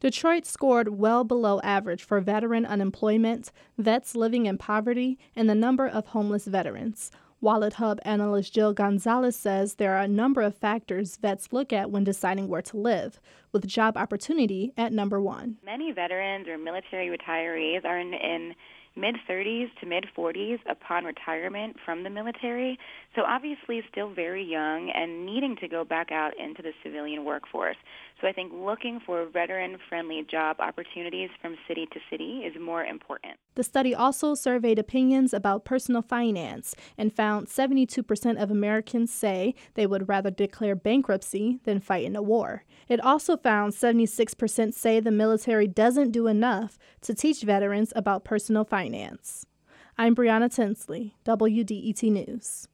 Detroit scored well below average for veteran unemployment, vets living in poverty, and the number of homeless veterans. WalletHub analyst Jill Gonzalez says there are a number of factors vets look at when deciding where to live, with job opportunity at number one. Many veterans or military retirees are in, in mid 30s to mid 40s upon retirement from the military, so obviously still very young and needing to go back out into the civilian workforce. So I think looking for veteran friendly job opportunities from city to city is more important. The study also surveyed opinions about personal finance and found 72% of Americans say they would rather declare bankruptcy than fight in a war. It also found 76% say the military doesn't do enough to teach veterans about personal finance. I'm Brianna Tinsley, WDET News.